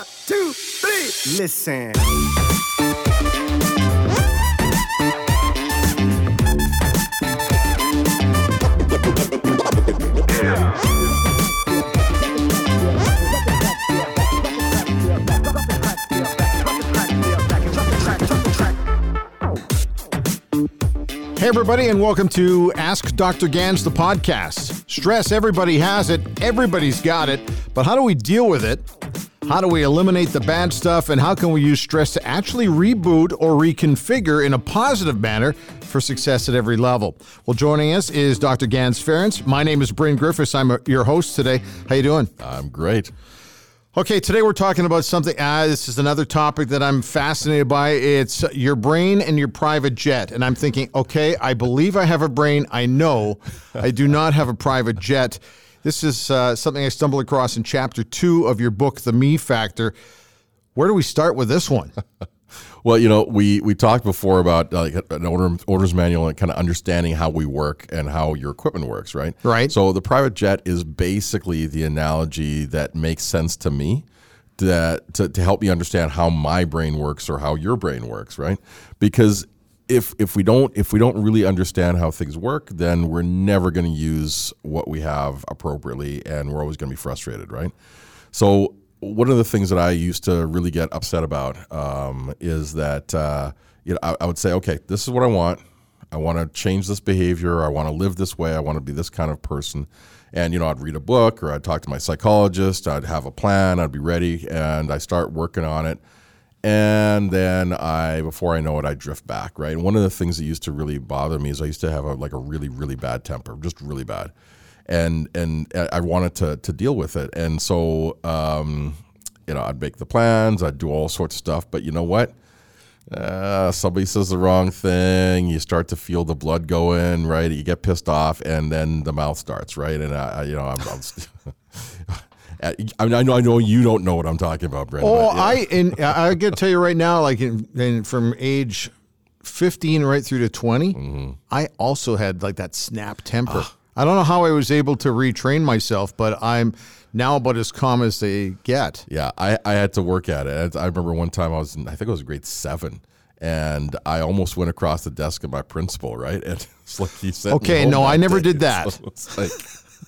One, two, three. Listen. Hey, everybody, and welcome to Ask Dr. Ganz, the podcast. Stress, everybody has it, everybody's got it, but how do we deal with it? How do we eliminate the bad stuff, and how can we use stress to actually reboot or reconfigure in a positive manner for success at every level? Well, joining us is Dr. Ganz Ferrance. My name is Bryn Griffiths. I'm your host today. How you doing? I'm great. Okay, today we're talking about something. Uh, this is another topic that I'm fascinated by. It's your brain and your private jet. And I'm thinking, okay, I believe I have a brain. I know I do not have a private jet. This is uh, something I stumbled across in chapter two of your book, The Me Factor. Where do we start with this one? Well, you know, we we talked before about like an order, orders manual and kind of understanding how we work and how your equipment works, right? Right. So the private jet is basically the analogy that makes sense to me that to, to help me understand how my brain works or how your brain works, right? Because if if we don't if we don't really understand how things work, then we're never going to use what we have appropriately, and we're always going to be frustrated, right? So one of the things that I used to really get upset about um, is that uh, you know I, I, would say, okay, this is what I want. I want to change this behavior. I want to live this way. I want to be this kind of person. And you know, I'd read a book or I'd talk to my psychologist. I'd have a plan. I'd be ready, and I start working on it. And then I, before I know it, I drift back. Right. And one of the things that used to really bother me is I used to have a, like a really, really bad temper, just really bad and and I wanted to to deal with it. And so um, you know, I'd make the plans, I'd do all sorts of stuff. But you know what? Uh, somebody says the wrong thing, you start to feel the blood go in, right? You get pissed off, and then the mouth starts, right? And I, you know, I'm. I'm I, mean, I know, I know you don't know what I'm talking about, Brent. Oh, yeah. I and I got to tell you right now, like in, in, from age 15 right through to 20, mm-hmm. I also had like that snap temper. I don't know how I was able to retrain myself, but I'm now about as calm as they get. Yeah, I, I had to work at it. I remember one time I was in, I think I was grade seven, and I almost went across the desk of my principal, right? And it's like he said, Okay, no, I never day. did that. So it's like,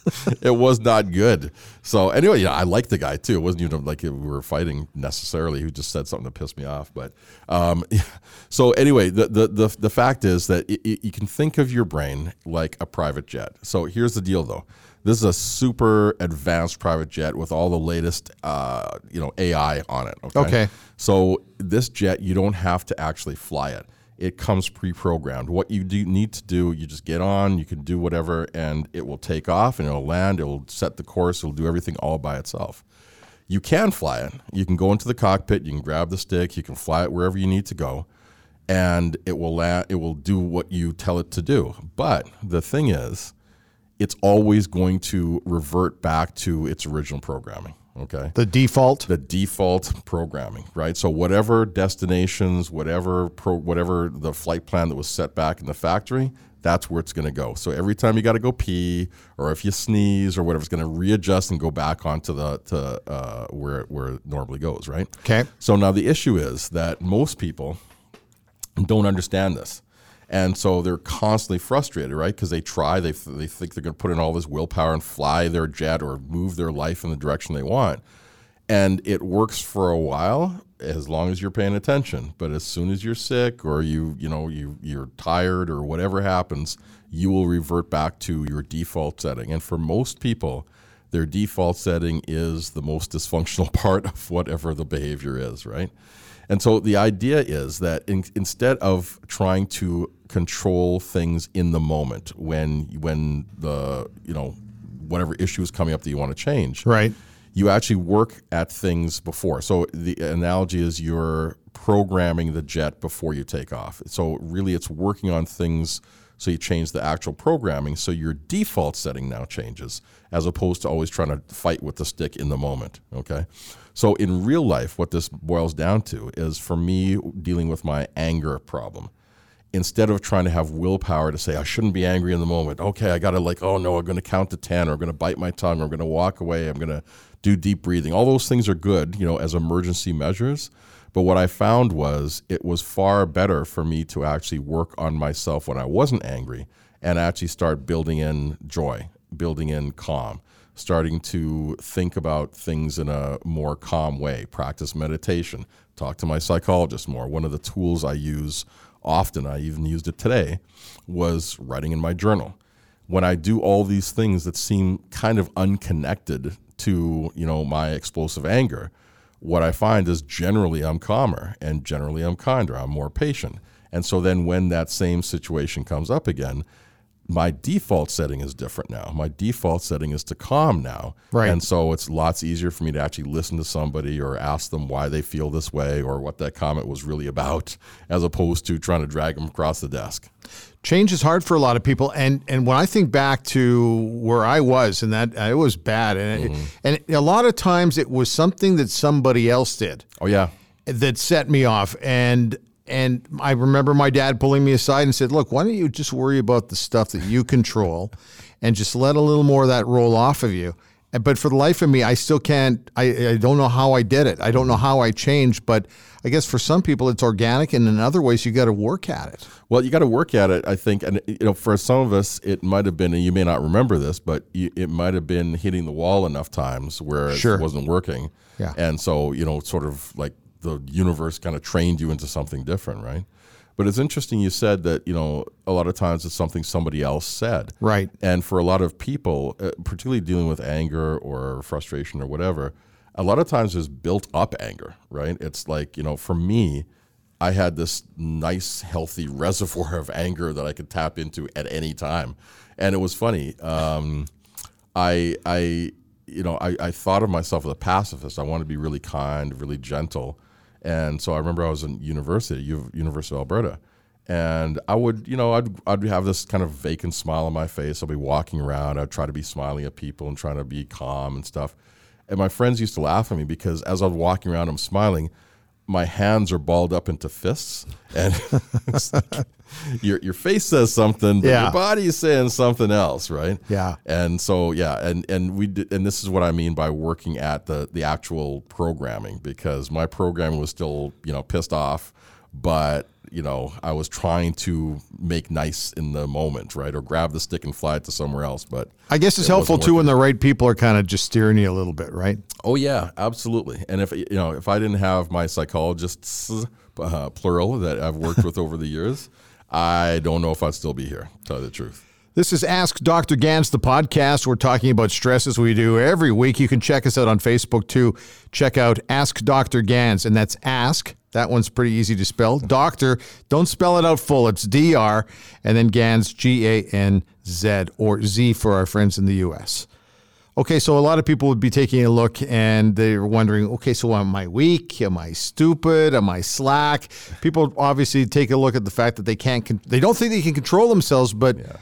it was not good. So anyway, yeah, I liked the guy too. It wasn't even like we were fighting necessarily. He just said something to piss me off. But um, so anyway, the, the the the fact is that it, it, you can think of your brain like a private jet. So here's the deal, though. This is a super advanced private jet with all the latest, uh, you know, AI on it. Okay? okay. So this jet, you don't have to actually fly it it comes pre-programmed. What you do need to do, you just get on, you can do whatever, and it will take off and it'll land. It'll set the course. It'll do everything all by itself. You can fly it. You can go into the cockpit. You can grab the stick. You can fly it wherever you need to go, and it will land. It will do what you tell it to do. But the thing is, it's always going to revert back to its original programming. Okay. The default. The default programming, right? So whatever destinations, whatever pro, whatever the flight plan that was set back in the factory, that's where it's going to go. So every time you got to go pee, or if you sneeze or whatever, it's going to readjust and go back onto the to uh, where where it normally goes, right? Okay. So now the issue is that most people don't understand this. And so they're constantly frustrated, right? Because they try, they, they think they're going to put in all this willpower and fly their jet or move their life in the direction they want. And it works for a while as long as you're paying attention. But as soon as you're sick or you, you know, you, you're tired or whatever happens, you will revert back to your default setting. And for most people, their default setting is the most dysfunctional part of whatever the behavior is, right? And so the idea is that in, instead of trying to control things in the moment when when the you know whatever issue is coming up that you want to change, right? You actually work at things before. So the analogy is you're programming the jet before you take off. So really, it's working on things. So you change the actual programming. So your default setting now changes, as opposed to always trying to fight with the stick in the moment. Okay. So in real life, what this boils down to is for me dealing with my anger problem instead of trying to have willpower to say I shouldn't be angry in the moment. Okay, I got to like, oh no, I'm going to count to 10 or I'm going to bite my tongue or I'm going to walk away, I'm going to do deep breathing. All those things are good, you know, as emergency measures. But what I found was it was far better for me to actually work on myself when I wasn't angry and actually start building in joy, building in calm, starting to think about things in a more calm way, practice meditation, talk to my psychologist more. One of the tools I use often, I even used it today, was writing in my journal. When I do all these things that seem kind of unconnected to, you know, my explosive anger, what I find is generally I'm calmer and generally I'm kinder, I'm more patient. And so then when that same situation comes up again, my default setting is different now. My default setting is to calm now. Right. And so it's lots easier for me to actually listen to somebody or ask them why they feel this way or what that comment was really about, as opposed to trying to drag them across the desk. Change is hard for a lot of people, and and when I think back to where I was, and that it was bad, and Mm-hmm. it, and a lot of times it was something that somebody else did. Oh yeah. that set me off and and I remember my dad pulling me aside and said, "Look, why don't you just worry about the stuff that you control and just let a little more of that roll off of you." But for the life of me, I still can't. I, I don't know how I did it. I don't know how I changed. But I guess for some people, it's organic, and in other ways, you got to work at it. Well, you got to work at it, I think, and you know, for some of us, it might have been, and you may not remember this, but you, it might have been hitting the wall enough times where Sure. it wasn't working, Yeah. and so you know, sort of like the universe kind of trained you into something different, right? But it's interesting you said that you know a lot of times it's something somebody else said, Right. And for a lot of people, uh, particularly dealing with anger or frustration or whatever, a lot of times there's built up anger, right? It's like you know, for me. I had this nice, healthy reservoir of anger that I could tap into at any time, and it was funny. Um, I, I, you know, I, I thought of myself as a pacifist. I wanted to be really kind, really gentle, and so I remember I was in university, University of Alberta, and I would, you know, I'd, I'd have this kind of vacant smile on my face. I'd be walking around. I'd try to be smiling at people and trying to be calm and stuff. And my friends used to laugh at me because as I was walking around, I'm smiling my hands are balled up into fists, and like your your face says something, but Yeah. your body is saying something else, right? Yeah. And so yeah, and and we did, and this is what I mean by working at the the actual programming because my programming was still you know pissed off, but you know I was trying to make nice in the moment, right, or grab the stick and fly it to somewhere else, but I guess it's It helpful too when the right people are kind of just steering you a little bit, right? Oh yeah, absolutely. And if you know, if I didn't have my psychologists, uh, plural, that I've worked with over the years, I don't know if I'd still be here. Tell you the truth. This is Ask Dr. Ganz, the podcast. We're talking about stress as we do every week. You can check us out on Facebook too. Check out Ask Dr. Ganz, and that's Ask. That one's pretty easy to spell. Doctor, don't spell it out full. It's D R, and then Ganz, G A N Z, or Z for our friends in the U.S. Okay, so a lot of people would be taking a look and they're wondering, okay, so am I weak? Am I stupid? Am I slack? People obviously take a look at the fact that they can't, con- they don't think they can control themselves, but w-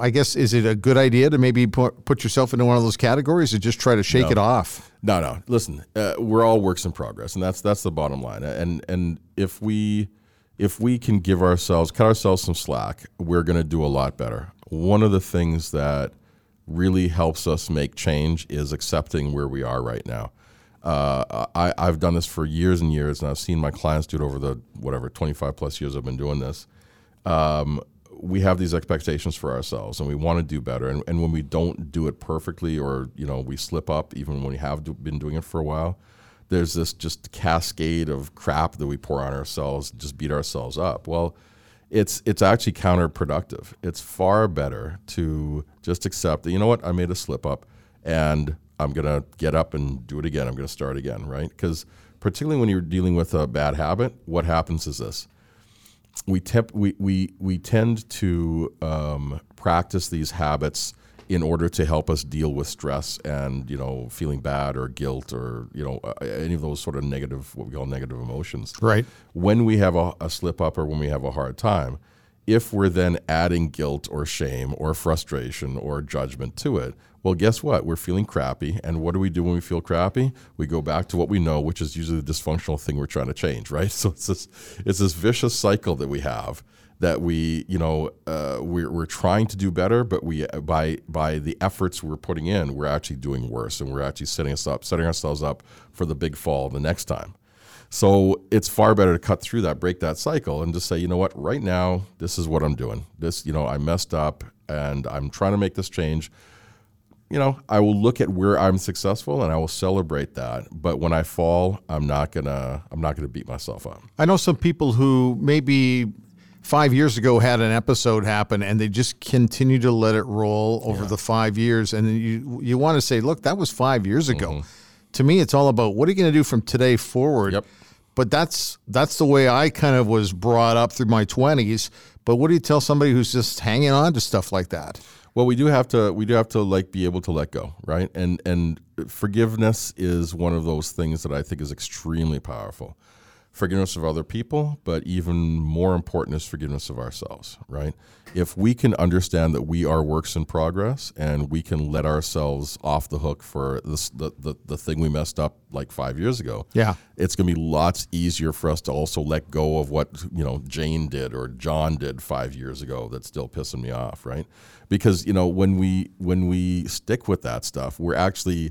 I guess is it a good idea to maybe put, put yourself into one of those categories or just try to shake it off? No, no. Listen, uh, we're all works in progress, and that's that's the bottom line. And and if we if we can give ourselves cut ourselves some slack, we're going to do a lot better. One of the things that really helps us make change is accepting where we are right now. Uh, I, I've done this for years and years, and I've seen my clients do it over the whatever 25 plus years I've been doing this. Um, we have these expectations for ourselves, and we want to do better. And, and when we don't do it perfectly, or you know, we slip up, even when we have do, been doing it for a while, there's this just cascade of crap that we pour on ourselves, just beat ourselves up. Well, it's it's actually counterproductive. It's far better to just accept that you know what I made a slip up, and I'm gonna get up and do it again. I'm gonna start again, right? Because particularly when you're dealing with a bad habit, what happens is this: we we, we we tend to um, practice these habits in order to help us deal with stress and you know feeling bad or guilt or you know uh, any of those sort of negative what we call negative emotions Right. when we have a, a slip up or when we have a hard time, if we're then adding guilt or shame or frustration or judgment to it, well, guess what? We're feeling crappy. And what do we do when we feel crappy? We go back to what we know, which is usually the dysfunctional thing we're trying to change, right? So it's this, it's this vicious cycle that we have that we, you know, uh, we're, we're trying to do better, but we by by the efforts we're putting in, we're actually doing worse, and we're actually setting us up, setting ourselves up for the big fall the next time. So it's far better to cut through that, break that cycle, and just say, you know what, right now, this is what I'm doing. This, you know, I messed up, and I'm trying to make this change. You know, I will look at where I'm successful, and I will celebrate that. But when I fall, I'm not gonna, I'm not gonna beat myself up. I know some people who maybe five years ago had an episode happen and they just continue to let it roll over the five years. And you you want to say, look, that was five years ago. Mm-hmm. To me, it's all about what are you going to do from today forward. Yep. But that's that's the way I kind of was brought up through my twenties. But what do you tell somebody who's just hanging on to stuff like that? Well, we do have to we do have to like be able to let go, right? And and forgiveness is one of those things that I think is extremely powerful. Forgiveness of other people, but even more important is forgiveness of ourselves, right? If we can understand that we are works in progress and we can let ourselves off the hook for this the, the, the thing we messed up like five years ago, Yeah. it's going to be lots easier for us to also let go of what you know Jane did or John did five years ago that's still pissing me off, right? Because you know when we when we stick with that stuff, we're actually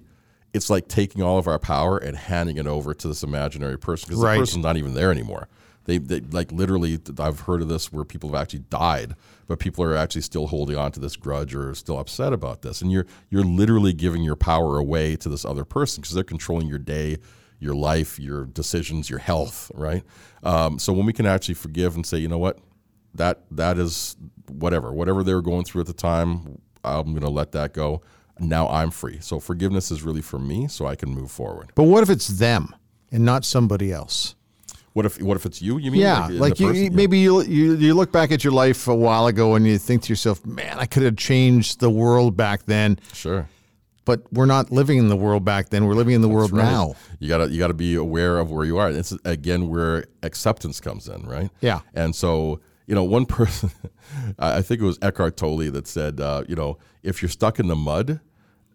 it's like taking all of our power and handing it over to this imaginary person because Right. the person's not even there anymore. They, they like literally. I've heard of this where people have actually died, but people are actually still holding on to this grudge or still upset about this. And you're you're literally giving your power away to this other person because they're controlling your day, your life, your decisions, your health, right? Um, so when we can actually forgive and say, you know what, that that is whatever, whatever they were going through at the time, I'm going to let that go. Now I'm free. So forgiveness is really for me, so I can move forward. But what if it's them and not somebody else? What if what if it's you? You mean Yeah, in like you, person? maybe you, you you look back at your life a while ago and you think to yourself, "Man, I could have changed the world back then." sure. But we're not living in the world back then. We're living in the world Right. now. You gotta you gotta be aware of where you are. It's again where acceptance comes in, right? Yeah. And so you know, one person, I I think it was Eckhart Tolle that said, uh, you know, if you're stuck in the mud,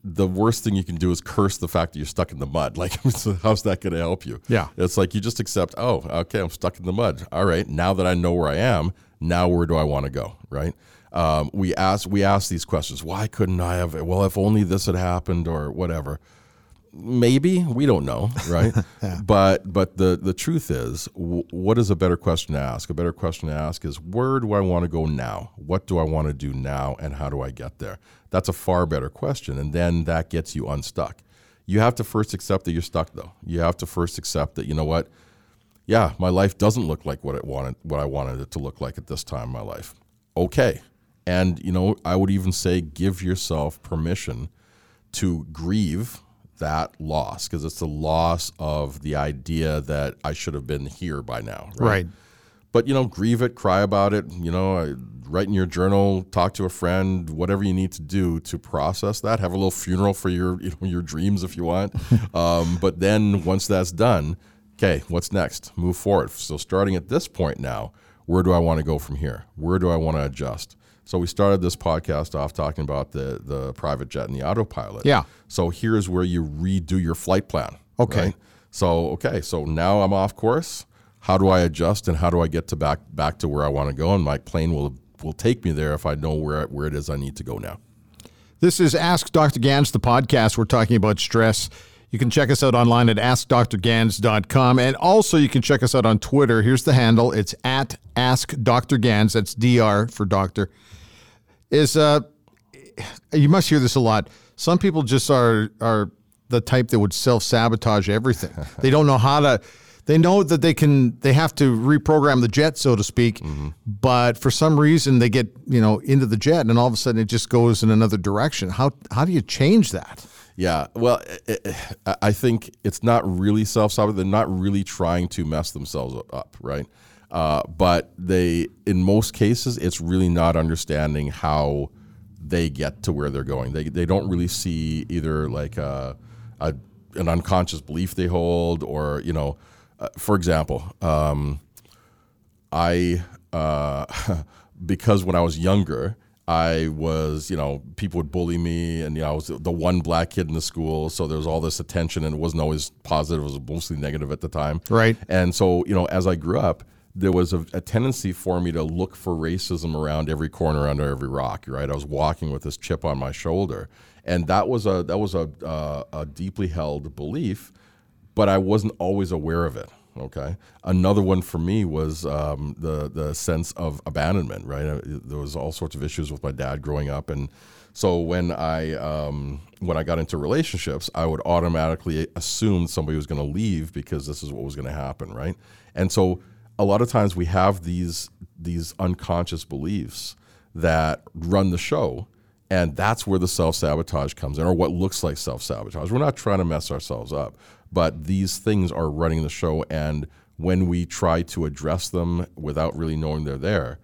the worst thing you can do is curse the fact that you're stuck in the mud. Like, how's that going to help you? Yeah. It's like you just accept, oh, okay, I'm stuck in the mud. All right, now that I know where I am, now where do I want to go? Right. Um, we ask we ask these questions. Why couldn't I have? Well, if only this had happened, or whatever maybe we don't know right? But but the the truth is w- what is a better question to ask? A better question to ask is where do i want to go now? What do i want to do now and how do i get there? That's a far better question and then that gets you unstuck. You have to first accept that you're stuck though. You have to first accept that you know what? Yeah my life doesn't look like what it wanted what i wanted it to look like at this time in my life. Okay. And you know i would even say give yourself permission to grieve that loss because it's the loss of the idea that I should have been here by now. Right. But you know, grieve it, cry about it. You know, write in your journal, talk to a friend, whatever you need to do to process that. Have a little funeral for your you know, your dreams if you want. um, but then once that's done, okay, what's next? Move forward. So starting at this point now, where do I want to go from here? Where do I want to adjust? So we started this podcast off talking about the the private jet and the autopilot. Yeah. So here's where you redo your flight plan. Okay. right? So okay, so now I'm off course. How do I adjust and how do I get to back back to where I want to go? And my plane will will take me there if I know where where it is I need to go now. This is Ask Dr. Ganz, the podcast. We're talking about stress. You can check us out online at askdrganz.com. And also, you can check us out on Twitter. Here's the handle it's at Ask Dr. Ganz. That's DR for doctor. Is uh, you must hear this a lot. Some people just are are the type that would self sabotage everything. they don't know how to. They know that they can. They have to reprogram the jet, so to speak. But for some reason, they get you know into the jet, and all of a sudden, it just goes in another direction. How how do you change that? Yeah, well, i i I think it's not really self sabotage. They're not really trying to mess themselves up, right? Uh, but they, in most cases, it's really not understanding how they get to where they're going. They, they don't really see either like a, a an unconscious belief they hold, or you know, uh, for example, um, I uh, because when I was younger, I was you know people would bully me, and you know I was the one black kid in the school, so there was all this attention, and it wasn't always positive; it was mostly negative at the time. Right. And so you know, as I grew up, there was a, a tendency for me to look for racism around every corner, under every rock. Right, I was walking with this chip on my shoulder, and that was a that was a uh, a deeply held belief, but I wasn't always aware of it. Okay. Another one for me was um, the the sense of abandonment. Right. Uh, there was all sorts of issues with my dad growing up, and so when I um, when I got into relationships, I would automatically assume somebody was going to leave because this is what was going to happen. Right. And so a lot of times we have these these unconscious beliefs that run the show. And that's where the self sabotage comes in, or what looks like self sabotage. We're not trying to mess ourselves up but these things are running the show. And when we try to address them without really knowing they're there,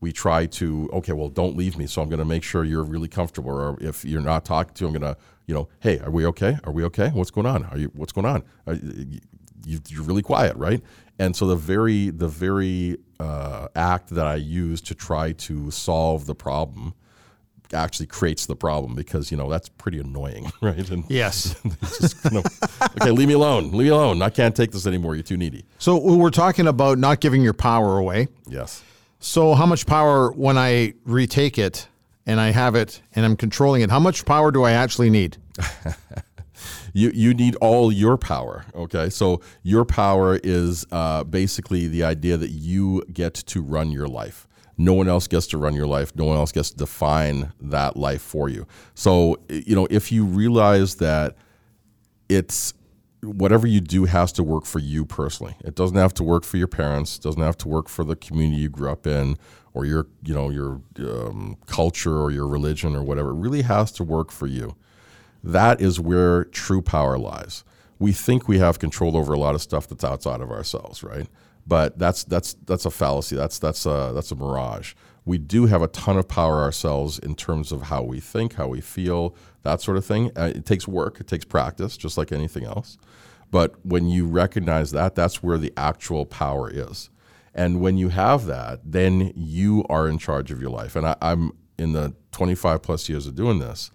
we try to okay well don't leave me so i'm going to make sure you're really comfortable or if you're not talking to i'm going to you know hey are we okay? Are we okay? What's going on? Are you what's going on? Are you, are really quiet right? And so the very the very uh, act that i use to try to solve the problem actually creates the problem because you know that's pretty annoying, right? And yes. just, you know, okay, leave me alone. Leave me alone. I can't take this anymore. You're too needy. So we're talking about not giving your power away. Yes. So how much power when I retake it and I have it and I'm controlling it? How much power do I actually need? you you need all your power. Okay, so your power is uh, basically the idea that you get to run your life. No one else gets to run your life. No one else gets to define that life for you. So, you know, if you realize that it's whatever you do has to work for you personally. It doesn't have to work for your parents. Doesn't have to work for the community you grew up in, or your, you know, your um, culture or your religion or whatever. It really has to work for you. That is where true power lies. We think we have control over a lot of stuff that's outside of ourselves, right? But that's that's that's a fallacy. That's that's a that's a mirage. We do have a ton of power ourselves in terms of how we think, how we feel, that sort of thing. Uh, it takes work, it takes practice, just like anything else. But when you recognize that, that's where the actual power is. And when you have that, then you are in charge of your life. And I, am in the 25 plus years of doing this.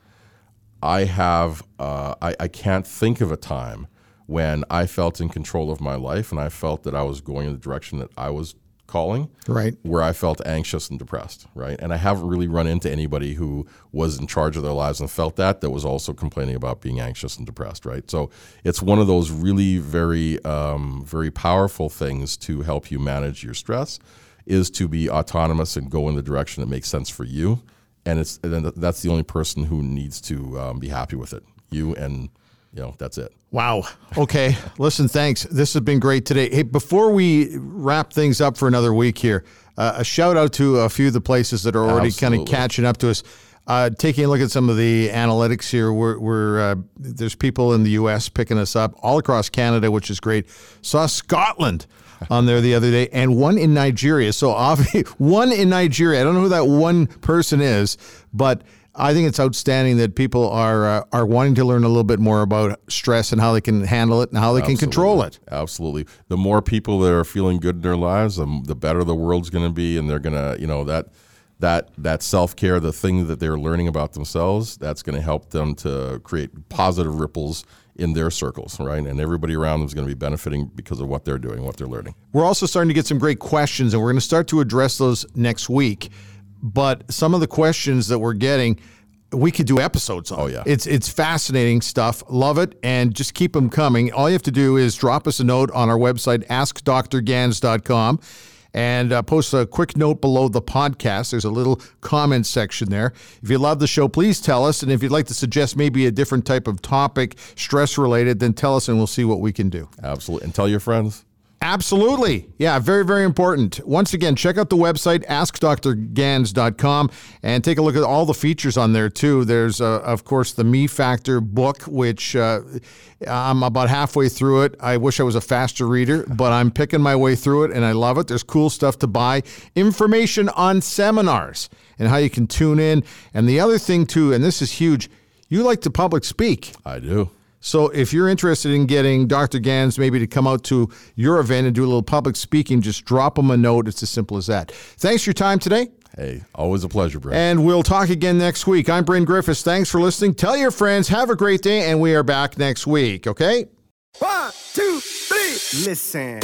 I have uh, I, I can't think of a time when I felt in control of my life and I felt that I was going in the direction that I was calling, right? Where I felt anxious and depressed, right? And I haven't really run into anybody who was in charge of their lives and felt that that was also complaining about being anxious and depressed, right? So it's one of those really very, um, very powerful things to help you manage your stress is to be autonomous and go in the direction that makes sense for you. And it's and then that's the only person who needs to um, be happy with it, you and you know, that's it. Wow. Okay. Listen, thanks. This has been great today. Hey, before we wrap things up for another week here, uh, a shout out to a few of the places that are already kind of catching up to us. Uh, taking a look at some of the analytics here, we're, we're uh, there's people in the U.S. picking us up all across Canada, which is great. Saw Scotland on there the other day, and one in Nigeria. So, one in Nigeria. I don't know who that one person is, but I think it's outstanding that people are uh, are wanting to learn a little bit more about stress and how they can handle it and how they Absolutely. can control it. Absolutely. The more people that are feeling good in their lives, the, the better the world's going to be, and they're going to, you know, that that that self care, the thing that they're learning about themselves, that's going to help them to create positive ripples in their circles, right? And everybody around them is going to be benefiting because of what they're doing, what they're learning. We're also starting to get some great questions, and we're going to start to address those next week but some of the questions that we're getting we could do episodes on. Oh yeah, it's it's fascinating stuff. Love it, and just keep them coming. All you have to do is drop us a note on our website, askdrganz.com, and uh, post a quick note below the podcast. There's a little comment section there. If you love the show, please tell us, and if you'd like to suggest maybe a different type of topic, stress related, then tell us, and we'll see what we can do. Absolutely, and tell your friends. Absolutely. Yeah, very, very important. Once again, check out the website, askdrganz.com, and take a look at all the features on there, too. There's, uh, of course, the Me Factor book, which uh, I'm about halfway through it. I wish I was a faster reader, but I'm picking my way through it, and I love it. There's cool stuff to buy, information on seminars and how you can tune in. And the other thing, too, and this is huge, you like to public speak. I do. So if you're interested in getting Dr. Ganz maybe to come out to your event and do a little public speaking, just drop him a note. It's as simple as that. Thanks for your time today. Hey, always a pleasure, Brent. And we'll talk again next week. I'm Bryn Griffiths. Thanks for listening. Tell your friends. Have a great day, and we are back next week, okay? One, two, three. Listen.